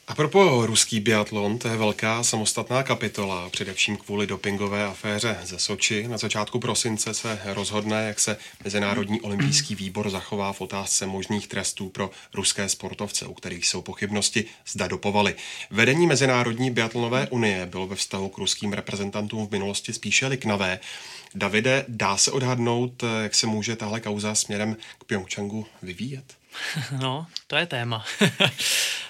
A propo ruský biatlon, to je velká samostatná kapitola, především kvůli dopingové aféře ze Soči. Na začátku prosince se rozhodne, jak se Mezinárodní olympijský výbor zachová v otázce možných trestů pro ruské sportovce, u kterých jsou pochybnosti, zda dopovali. Vedení Mezinárodní biatlonové unie bylo ve vztahu k ruským reprezentantům v minulosti spíše liknavé. Davide, dá se odhadnout, jak se může tahle kauza směrem k Pyeongchangu vyvíjet? No, to je téma.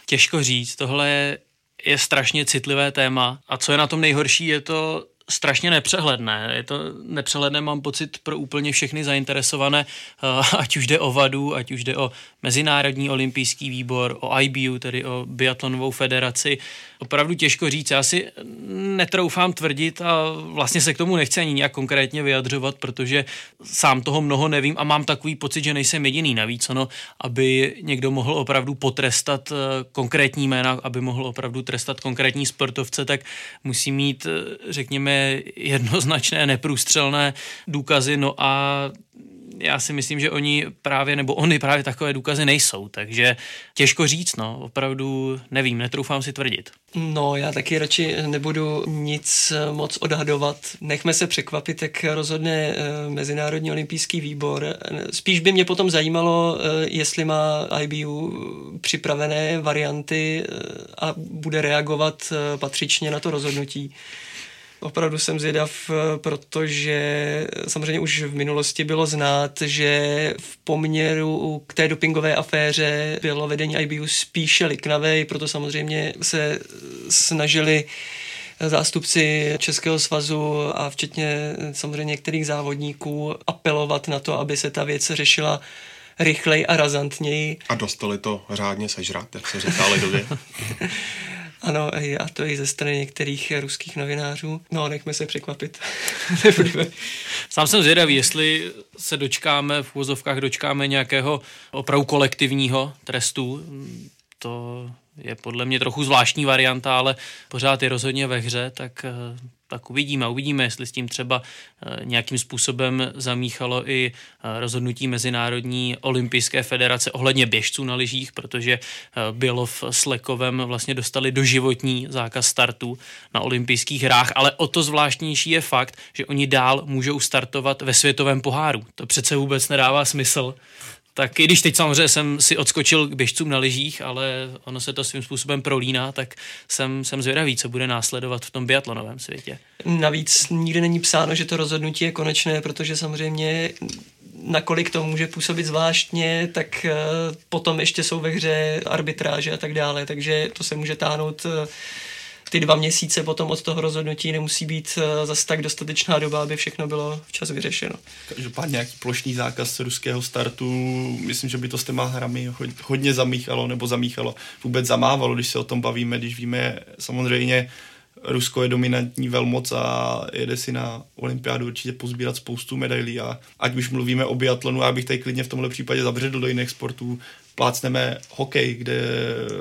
Těžko říct, tohle je strašně citlivé téma. A co je na tom nejhorší, je to strašně nepřehledné. Je to nepřehledné, mám pocit, pro úplně všechny zainteresované, eh, ať už jde o VADu, ať už jde o Mezinárodní olympijský výbor, o IBU, tedy o biatlonovou federaci. Opravdu těžko říct. Já si netroufám tvrdit a vlastně se k tomu nechci ani nějak konkrétně vyjadřovat, protože sám toho mnoho nevím a mám takový pocit, že nejsem jediný navíc, ono, aby někdo mohl opravdu potrestat eh, konkrétní jména, aby mohl opravdu trestat konkrétní sportovce, tak musí mít, eh, jednoznačné, neprůstřelné důkazy, no a já si myslím, že oni právě, nebo oni právě takové důkazy nejsou, takže těžko říct, no, opravdu nevím, netroufám si tvrdit. No, já taky radši nebudu nic moc odhadovat. Nechme se překvapit, jak rozhodne eh, Mezinárodní olympijský výbor. Spíš by mě potom zajímalo, eh, jestli má IBU připravené varianty eh, a bude reagovat patřičně na to rozhodnutí. Opravdu jsem zvědav, protože samozřejmě už v minulosti bylo znát, že v poměru k té dopingové aféře bylo vedení IBU spíše liknavé, proto samozřejmě se snažili zástupci Českého svazu a včetně samozřejmě některých závodníků apelovat na to, aby se ta věc řešila rychleji a razantněji. A dostali to řádně sežrat, jak se říká lidově. Ano, a to i ze strany některých ruských novinářů. No, nechme se překvapit. Sám jsem zvědavý, jestli se dočkáme, v úvozovkách dočkáme nějakého opravdu kolektivního trestu. To je podle mě trochu zvláštní varianta, ale pořád je rozhodně ve hře, tak tak uvidíme. Uvidíme, jestli s tím třeba eh, nějakým způsobem zamíchalo i eh, rozhodnutí Mezinárodní olympijské federace ohledně běžců na lyžích, protože eh, Bělov s Lekovem vlastně dostali doživotní zákaz startu na olympijských hrách, ale o to zvláštnější je fakt, že oni dál můžou startovat ve světovém poháru. To přece vůbec nedává smysl tak i když teď samozřejmě jsem si odskočil k běžcům na lyžích, ale ono se to svým způsobem prolíná, tak jsem, jsem zvědavý, co bude následovat v tom biatlonovém světě. Navíc nikdy není psáno, že to rozhodnutí je konečné, protože samozřejmě nakolik to může působit zvláštně, tak eh, potom ještě jsou ve hře arbitráže a tak dále, takže to se může táhnout eh, ty dva měsíce potom od toho rozhodnutí nemusí být eh, zase tak dostatečná doba, aby všechno bylo včas vyřešeno. Každopádně nějaký plošný zákaz ruského startu, myslím, že by to s těma hrami hodně zamíchalo nebo zamíchalo, vůbec zamávalo, když se o tom bavíme, když víme samozřejmě, Rusko je dominantní velmoc a jede si na olympiádu určitě pozbírat spoustu medailí a ať už mluvíme o biatlonu, já bych tady klidně v tomhle případě zabředl do jiných sportů, plácneme hokej, kde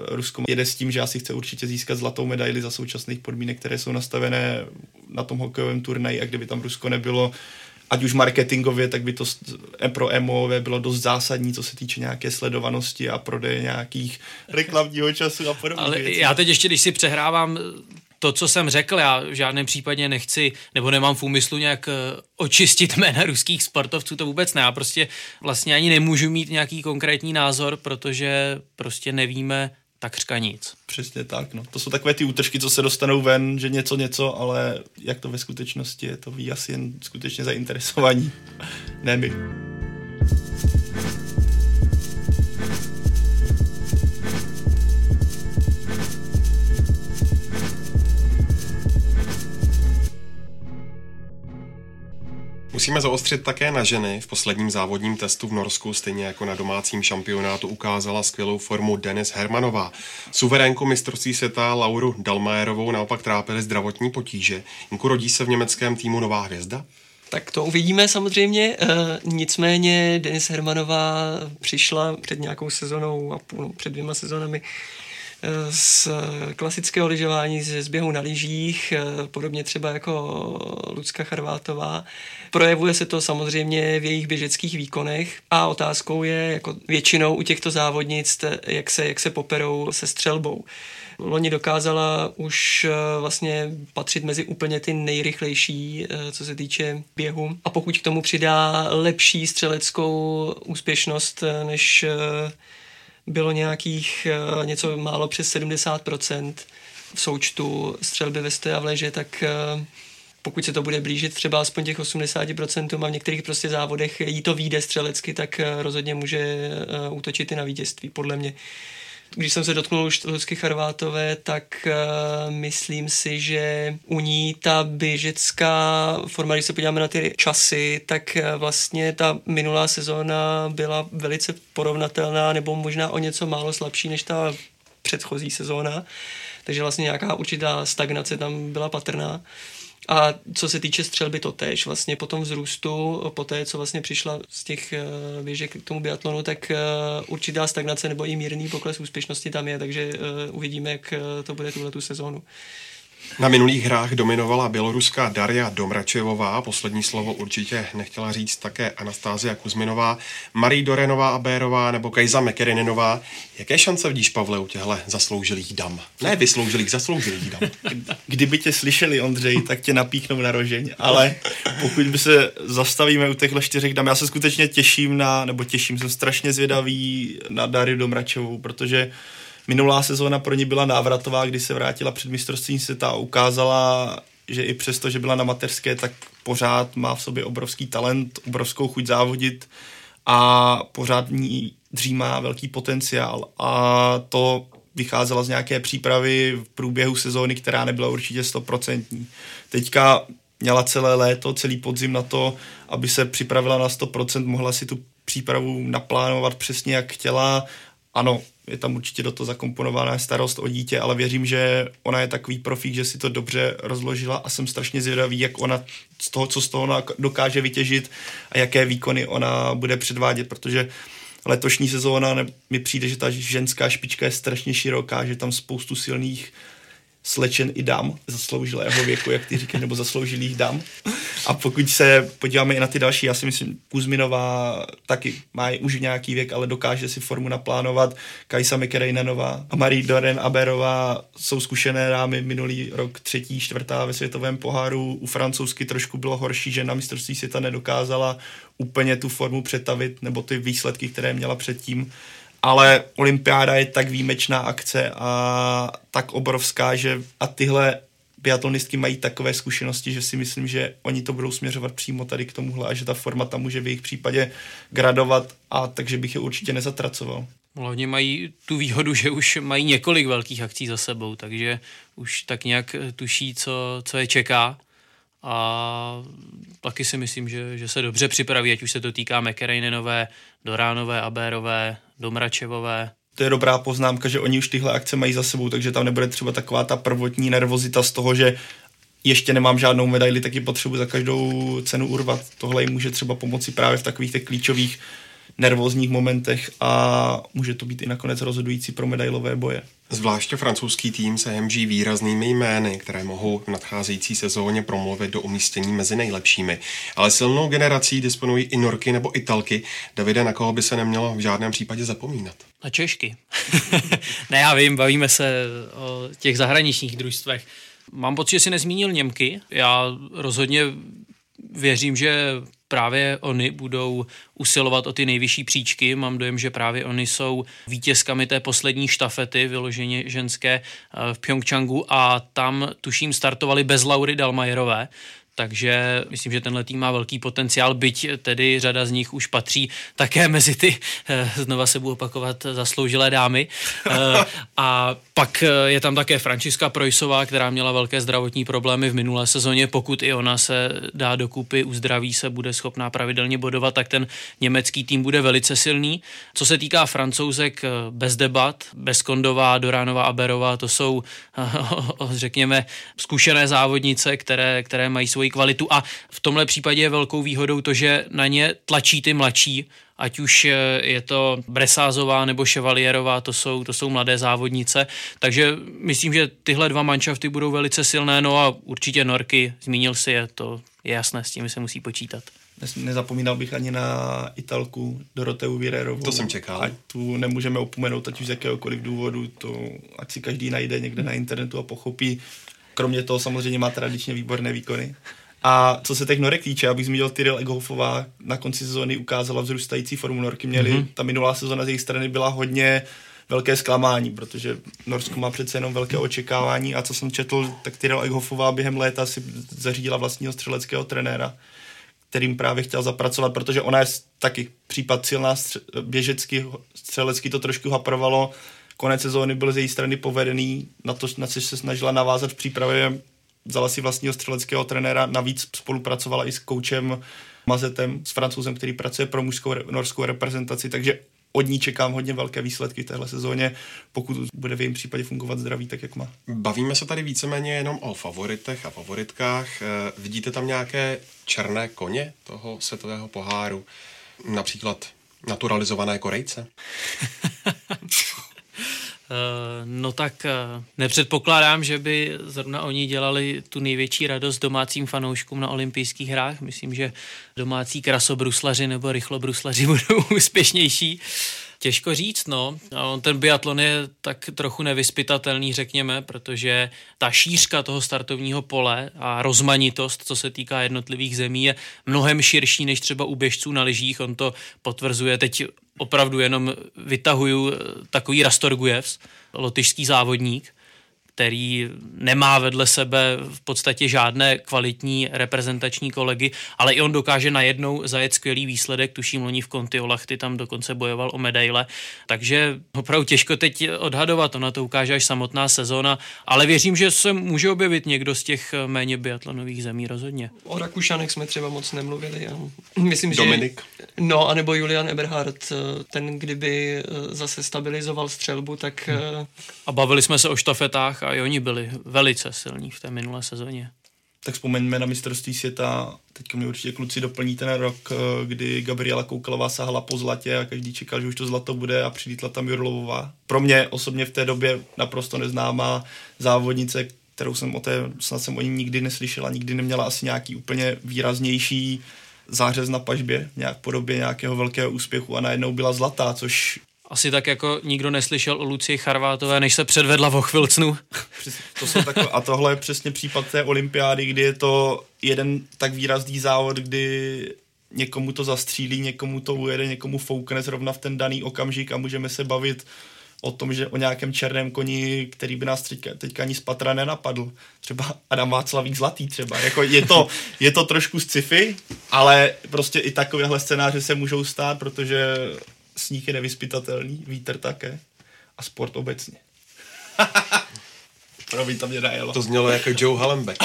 Rusko jede s tím, že asi chce určitě získat zlatou medaili za současných podmínek, které jsou nastavené na tom hokejovém turnaji a kdyby tam Rusko nebylo, ať už marketingově, tak by to pro MOV bylo dost zásadní, co se týče nějaké sledovanosti a prodeje nějakých reklamního času a podobně. Ale věcí. já teď ještě, když si přehrávám to, co jsem řekl, já v žádném případě nechci, nebo nemám v úmyslu nějak eh, očistit jména ruských sportovců, to vůbec ne. Já prostě vlastně ani nemůžu mít nějaký konkrétní názor, protože prostě nevíme takřka nic. Přesně tak, no. To jsou takové ty útržky, co se dostanou ven, že něco, něco, ale jak to ve skutečnosti je, to ví asi jen skutečně zainteresovaní. ne my. Musíme zaostřit také na ženy. V posledním závodním testu v Norsku, stejně jako na domácím šampionátu, ukázala skvělou formu Denis Hermanová. Suverénku mistrovství světa Lauru Dalmajerovou naopak trápily zdravotní potíže. Jinku rodí se v německém týmu nová hvězda? Tak to uvidíme samozřejmě. E, nicméně Denis Hermanová přišla před nějakou sezonou a půl, před dvěma sezonami z klasického lyžování, ze zběhu na lyžích, eh, podobně třeba jako Lucka Charvátová. Projevuje se to samozřejmě v jejich běžeckých výkonech a otázkou je jako většinou u těchto závodnic, jak se, jak se poperou se střelbou. Loni dokázala už eh, vlastně patřit mezi úplně ty nejrychlejší, eh, co se týče běhu. A pokud k tomu přidá lepší střeleckou úspěšnost než bylo nějakých uh, něco málo přes 70% v součtu střelby ve stoje a v leže, tak uh, pokud se to bude blížit třeba aspoň těch 80% a v některých prostě závodech jí to výjde střelecky, tak uh, rozhodně může útočit i na vítězství, podle mě. Když jsem se dotknul už Lusky Charvátové, tak uh, myslím si, že u ní ta běžecká forma, když se podíváme na ty časy, tak uh, vlastně ta minulá sezóna byla velice porovnatelná nebo možná o něco málo slabší než ta předchozí sezóna. Takže vlastně nějaká určitá stagnace tam byla patrná. A co se týče střelby, to tež. Vlastně po tom vzrůstu, po té, co vlastně přišla z těch uh, běžek k tomu biatlonu, tak uh, určitá stagnace nebo i mírný pokles úspěšnosti tam je, takže uh, uvidíme, jak to bude tuhle tu sezónu. Na minulých hrách dominovala běloruská Daria Domračevová, poslední slovo určitě nechtěla říct také Anastázia Kuzminová, Marie Dorenová a Bérová nebo Kajza Mekerininová. Jaké šance vidíš, Pavle, u těchto zasloužilých dam? Ne vysloužilých, zasloužilých dam. Kdyby tě slyšeli, Ondřej, tak tě napíchnou na rožeň, ale pokud by se zastavíme u těchto čtyřech dam, já se skutečně těším na, nebo těším, jsem strašně zvědavý na Dariu Domračevou, protože Minulá sezóna pro ní byla návratová, kdy se vrátila před mistrovstvím světa a ukázala, že i přesto, že byla na mateřské, tak pořád má v sobě obrovský talent, obrovskou chuť závodit a pořád ní dřímá velký potenciál. A to vycházela z nějaké přípravy v průběhu sezóny, která nebyla určitě stoprocentní. Teďka měla celé léto, celý podzim na to, aby se připravila na 100%, mohla si tu přípravu naplánovat přesně jak chtěla. Ano, je tam určitě do toho zakomponovaná starost o dítě, ale věřím, že ona je takový profík, že si to dobře rozložila a jsem strašně zvědavý, jak ona z toho, co z toho dokáže vytěžit a jaké výkony ona bude předvádět, protože letošní sezóna mi přijde, že ta ženská špička je strašně široká, že tam spoustu silných slečen i dám zasloužilého věku, jak ty říkáš, nebo zasloužilých dám. A pokud se podíváme i na ty další, já si myslím, Kuzminová taky má už nějaký věk, ale dokáže si formu naplánovat. Kajsa Mekerejnenová a Marie Doren Aberová jsou zkušené rámy minulý rok třetí, čtvrtá ve světovém poháru. U francouzsky trošku bylo horší, že na mistrovství světa nedokázala úplně tu formu přetavit, nebo ty výsledky, které měla předtím ale olympiáda je tak výjimečná akce a tak obrovská, že a tyhle biatlonistky mají takové zkušenosti, že si myslím, že oni to budou směřovat přímo tady k tomuhle a že ta forma tam může v jejich případě gradovat a takže bych je určitě nezatracoval. Hlavně mají tu výhodu, že už mají několik velkých akcí za sebou, takže už tak nějak tuší, co, co je čeká a taky si myslím, že, že se dobře připraví, ať už se to týká Mekerejnenové, Doránové, Abérové, Domračevové. To je dobrá poznámka, že oni už tyhle akce mají za sebou, takže tam nebude třeba taková ta prvotní nervozita z toho, že ještě nemám žádnou medaili, tak ji potřebuji za každou cenu urvat. Tohle jim může třeba pomoci právě v takových těch klíčových nervózních momentech a může to být i nakonec rozhodující pro medailové boje. Zvláště francouzský tým se hemží výraznými jmény, které mohou v nadcházející sezóně promluvit do umístění mezi nejlepšími. Ale silnou generací disponují i Norky nebo Italky. Davide, na koho by se nemělo v žádném případě zapomínat? Na Češky. ne, já vím, bavíme se o těch zahraničních družstvech. Mám pocit, že si nezmínil Němky. Já rozhodně věřím, že právě oni budou usilovat o ty nejvyšší příčky. Mám dojem, že právě oni jsou vítězkami té poslední štafety, vyloženě ženské eh, v Pyeongchangu a tam tuším startovali bez Laury Dalmajerové, takže myslím, že tenhle tým má velký potenciál, byť tedy řada z nich už patří také mezi ty, eh, znova se budu opakovat, zasloužilé dámy. Eh, a pak eh, je tam také Františka Projsová, která měla velké zdravotní problémy v minulé sezóně. Pokud i ona se dá dokupy, uzdraví se, bude schopná pravidelně bodovat, tak ten německý tým bude velice silný. Co se týká francouzek, bez debat, Doránová a Berová, to jsou, řekněme, zkušené závodnice, které, které mají svoji kvalitu a v tomhle případě je velkou výhodou to, že na ně tlačí ty mladší, ať už je to Bresázová nebo Chevalierová, to jsou, to jsou mladé závodnice, takže myslím, že tyhle dva manšafty budou velice silné, no a určitě Norky, zmínil si je, to je jasné, s tím se musí počítat. Nezapomínal bych ani na Italku Doroteu Virerovou. To jsem čekal. Ať tu nemůžeme opomenout, ať už z jakéhokoliv důvodu, to ať si každý najde někde na internetu a pochopí. Kromě toho samozřejmě má tradičně výborné výkony. A co se těch norek týče, abych zmínil Tyrell Eghofová, na konci sezóny ukázala vzrůstající formu norky. Měli, mm-hmm. ta minulá sezóna z jejich strany byla hodně velké zklamání, protože Norsko má přece jenom velké očekávání a co jsem četl, tak Tyrell Eghofová během léta si zařídila vlastního střeleckého trenéra, kterým právě chtěl zapracovat, protože ona je taky případ silná stře- běžecky, střelecky to trošku haprovalo, konec sezóny byl z její strany povedený, na to, na co se snažila navázat v přípravě vzala si vlastního střeleckého trenéra, navíc spolupracovala i s koučem Mazetem, s francouzem, který pracuje pro mužskou norskou reprezentaci, takže od ní čekám hodně velké výsledky v téhle sezóně, pokud bude v jejím případě fungovat zdraví tak, jak má. Bavíme se tady víceméně jenom o favoritech a favoritkách. Eh, vidíte tam nějaké černé koně toho světového poháru? Například naturalizované Korejce? Eh, no tak eh, nepředpokládám, že by zrovna oni dělali tu největší radost domácím fanouškům na olympijských hrách. Myslím, že domácí krasobruslaři nebo rychlobruslaři budou úspěšnější. Těžko říct, no. Ten biatlon je tak trochu nevyspytatelný, řekněme, protože ta šířka toho startovního pole a rozmanitost, co se týká jednotlivých zemí, je mnohem širší než třeba u běžců na lyžích. On to potvrzuje teď opravdu jenom vytahuju takový Rastorgujevs, lotyšský závodník, který nemá vedle sebe v podstatě žádné kvalitní reprezentační kolegy, ale i on dokáže najednou zajet skvělý výsledek, tuším loni v Kontiolachty tam dokonce bojoval o medaile, takže opravdu těžko teď odhadovat, ona to ukáže až samotná sezóna, ale věřím, že se může objevit někdo z těch méně biatlonových zemí rozhodně. O Rakušanech jsme třeba moc nemluvili. Já myslím, Dominik. Že, no, anebo Julian Eberhardt, ten kdyby eh, zase stabilizoval střelbu, tak... Hmm. A bavili jsme se o štafetách a i oni byli velice silní v té minulé sezóně. Tak vzpomeňme na mistrovství světa, teď mi určitě kluci doplní ten rok, eh, kdy Gabriela Koukalová sahala po zlatě a každý čekal, že už to zlato bude a přilítla tam Jurlovová. Pro mě osobně v té době naprosto neznámá závodnice, kterou jsem o té, snad jsem o ní nikdy neslyšela, nikdy neměla asi nějaký úplně výraznější zářez na pažbě, nějak podobě nějakého velkého úspěchu a najednou byla zlatá, což asi tak jako nikdo neslyšel o Lucii Charvátové, než se předvedla vo chvilcnu. To jsou takové, a tohle je přesně případ té olympiády, kdy je to jeden tak výrazný závod, kdy někomu to zastřílí, někomu to ujede, někomu foukne zrovna v ten daný okamžik a můžeme se bavit o tom, že o nějakém černém koni, který by nás teďka, teďka ani z patra nenapadl. Třeba Adam Václavík Zlatý třeba. Jako je, to, je to trošku sci-fi, ale prostě i takovéhle scénáře se můžou stát, protože sníh je nevyspytatelný, vítr také a sport obecně. Promiň, to mě najelo. To znělo jako Joe Hallenbeck.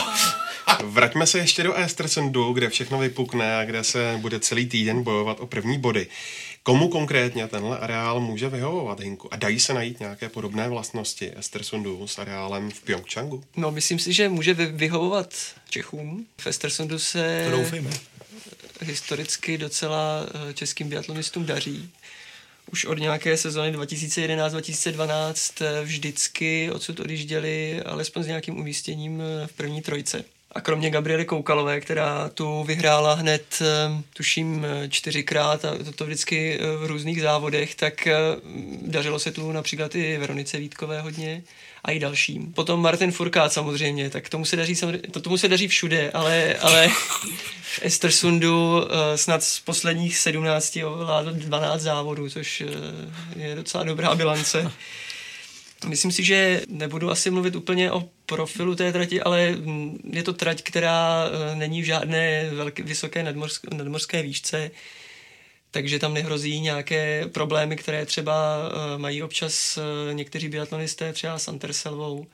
Vraťme se ještě do Estersundu, kde všechno vypukne a kde se bude celý týden bojovat o první body. Komu konkrétně tenhle areál může vyhovovat, Hinku? A dají se najít nějaké podobné vlastnosti Estersundu s areálem v Pyeongchangu? No, myslím si, že může vyhovovat Čechům. V Estersundu se to doufejme. historicky docela eh, českým biatlonistům daří už od nějaké sezóny 2011-2012 eh, vždycky odsud odjížděli alespoň s nějakým umístěním eh, v první trojce. A kromě Gabriely Koukalové, která tu vyhrála hned, eh, tuším, čtyřikrát a to, to vždycky v různých závodech, tak dařilo se tu například i Veronice Vítkové hodně a i dalším. Potom Martin Furkát samozřejmě, tak tomu se daří, to, tomu se daří všude, ale, ale Estersundu uh, snad z posledních 17 ovládl 12 závodů, což je docela dobrá bilance. Myslím si, že nebudu asi mluvit úplně o profilu té trati, ale je to trať, která eh, není v žádné velké, vysoké nadmorské, nadmorské výšce, takže tam nehrozí nějaké problémy, které třeba eh, mají občas eh, někteří biatlonisté, třeba s Anterselvou.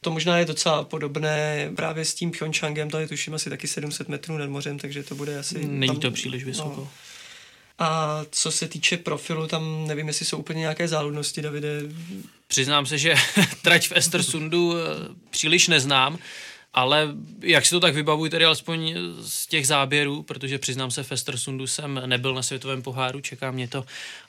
To možná je docela podobné právě s tím Pyeongchangem, to je tuším asi taky 700 metrů nad mořem, takže to bude asi... Není tam, to příliš vysoko. No. A co se týče profilu, tam nevím, jestli jsou úplně nějaké záludnosti, Davide. Přiznám se, že trať v Estersundu eh, příliš neznám, ale jak si to tak vybavuji tedy alespoň z těch záběrů, protože přiznám se, v Estersundu jsem nebyl na světovém poháru, čeká mě to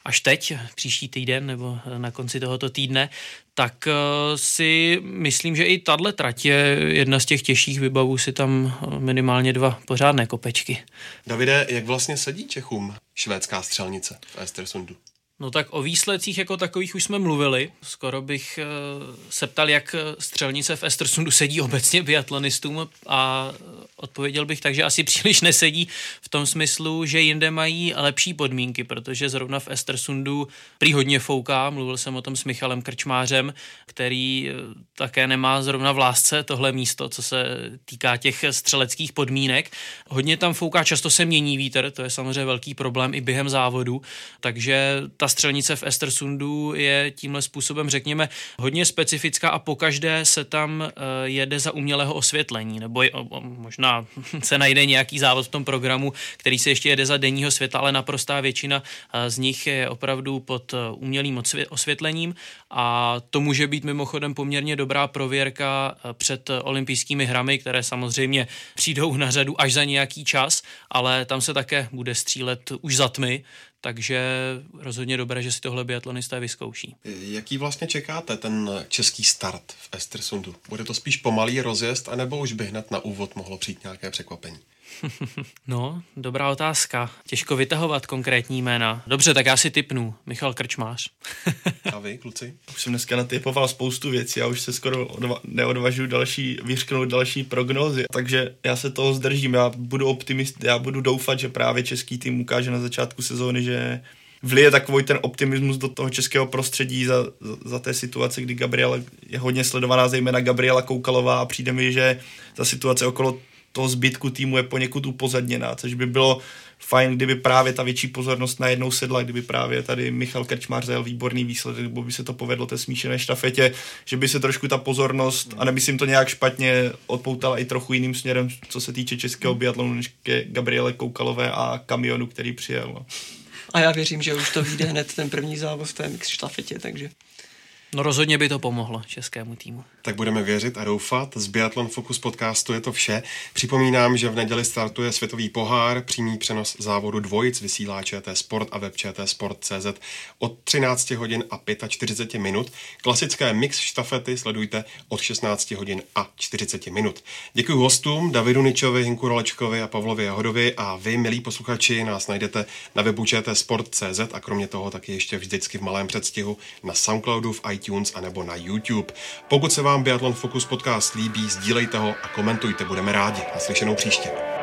až teď, příští týden nebo na konci tohoto týdne, tak eh, si myslím, že i tahle trať je jedna z těch těžších vybavů si tam eh, minimálně dva pořádné kopečky. Davide, jak vlastně sedí Čechům švédská střelnice v Estersundu? No tak o výsledcích jako takových už jsme mluvili. Skoro bych uh, se ptal, jak střelnice v Estersundu sedí obecně biatlonistům a odpověděl bych tak, že asi příliš nesedí v tom smyslu, že jinde mají lepší podmínky, protože zrovna v Estersundu prý hodně fouká. Mluvil jsem o tom s Michalem Krčmářem, který eh, také nemá zrovna v lásce tohle místo, co se týká těch střeleckých podmínek. Hodně tam fouká, často se mění vítr, to je samozřejmě velký problém i během závodu, takže ta střelnice v Estersundu je tímhle způsobem, řekněme, hodně specifická a pokaždé se tam eh, jede za umělého osvětlení, nebo je, možná se najde nějaký závod v tom programu, který se ještě jede za denního světla, ale naprostá většina eh, z nich je opravdu pod eh, umělým osvětlením. A to může být mimochodem poměrně dobrá prověrka před olympijskými hrami, které samozřejmě přijdou na řadu až za nějaký čas, ale tam se také bude střílet už za tmy, takže rozhodně dobré, že si tohle biatlonisté vyzkouší. Jaký vlastně čekáte ten český start v Estersundu? Bude to spíš pomalý rozjezd, anebo už by hned na úvod mohlo přijít nějaké překvapení? No, dobrá otázka. Těžko vytahovat konkrétní jména. Dobře, tak já si typnu. Michal Krčmář. A vy, kluci? Už jsem dneska natypoval spoustu věcí, já už se skoro odva- neodvažuji další, vyřknout další prognózy, takže já se toho zdržím, já budu optimist, já budu doufat, že právě český tým ukáže na začátku sezóny, že vlije takový ten optimismus do toho českého prostředí za, za, za té situace, kdy Gabriela je hodně sledovaná, zejména Gabriela Koukalová a přijde mi, že ta situace okolo toho zbytku týmu je poněkud upozadněná, což by bylo fajn, kdyby právě ta větší pozornost najednou sedla, kdyby právě tady Michal Krčmář zajel výborný výsledek, nebo by se to povedlo té smíšené štafetě, že by se trošku ta pozornost, a nemyslím to nějak špatně, odpoutala i trochu jiným směrem, co se týče českého biatlonu, než ke Gabriele Koukalové a kamionu, který přijel. No. A já věřím, že už to vyjde hned ten první závod v té mix štafetě, takže... No rozhodně by to pomohlo českému týmu. Tak budeme věřit a doufat. Z Biathlon Focus podcastu je to vše. Připomínám, že v neděli startuje světový pohár, přímý přenos závodu dvojic vysílá ČT Sport a web ČT Sport.cz od 13 hodin a 45 minut. Klasické mix štafety sledujte od 16 hodin a 40 minut. Děkuji hostům Davidu Ničovi, Hinku Rolečkovi a Pavlovi Jahodovi a vy, milí posluchači, nás najdete na webu ČT Sport.cz a kromě toho taky ještě vždycky v malém předstihu na Soundcloudu, v a nebo na YouTube. Pokud se vám Biathlon Focus podcast líbí, sdílejte ho a komentujte, budeme rádi. Naslyšenou příště.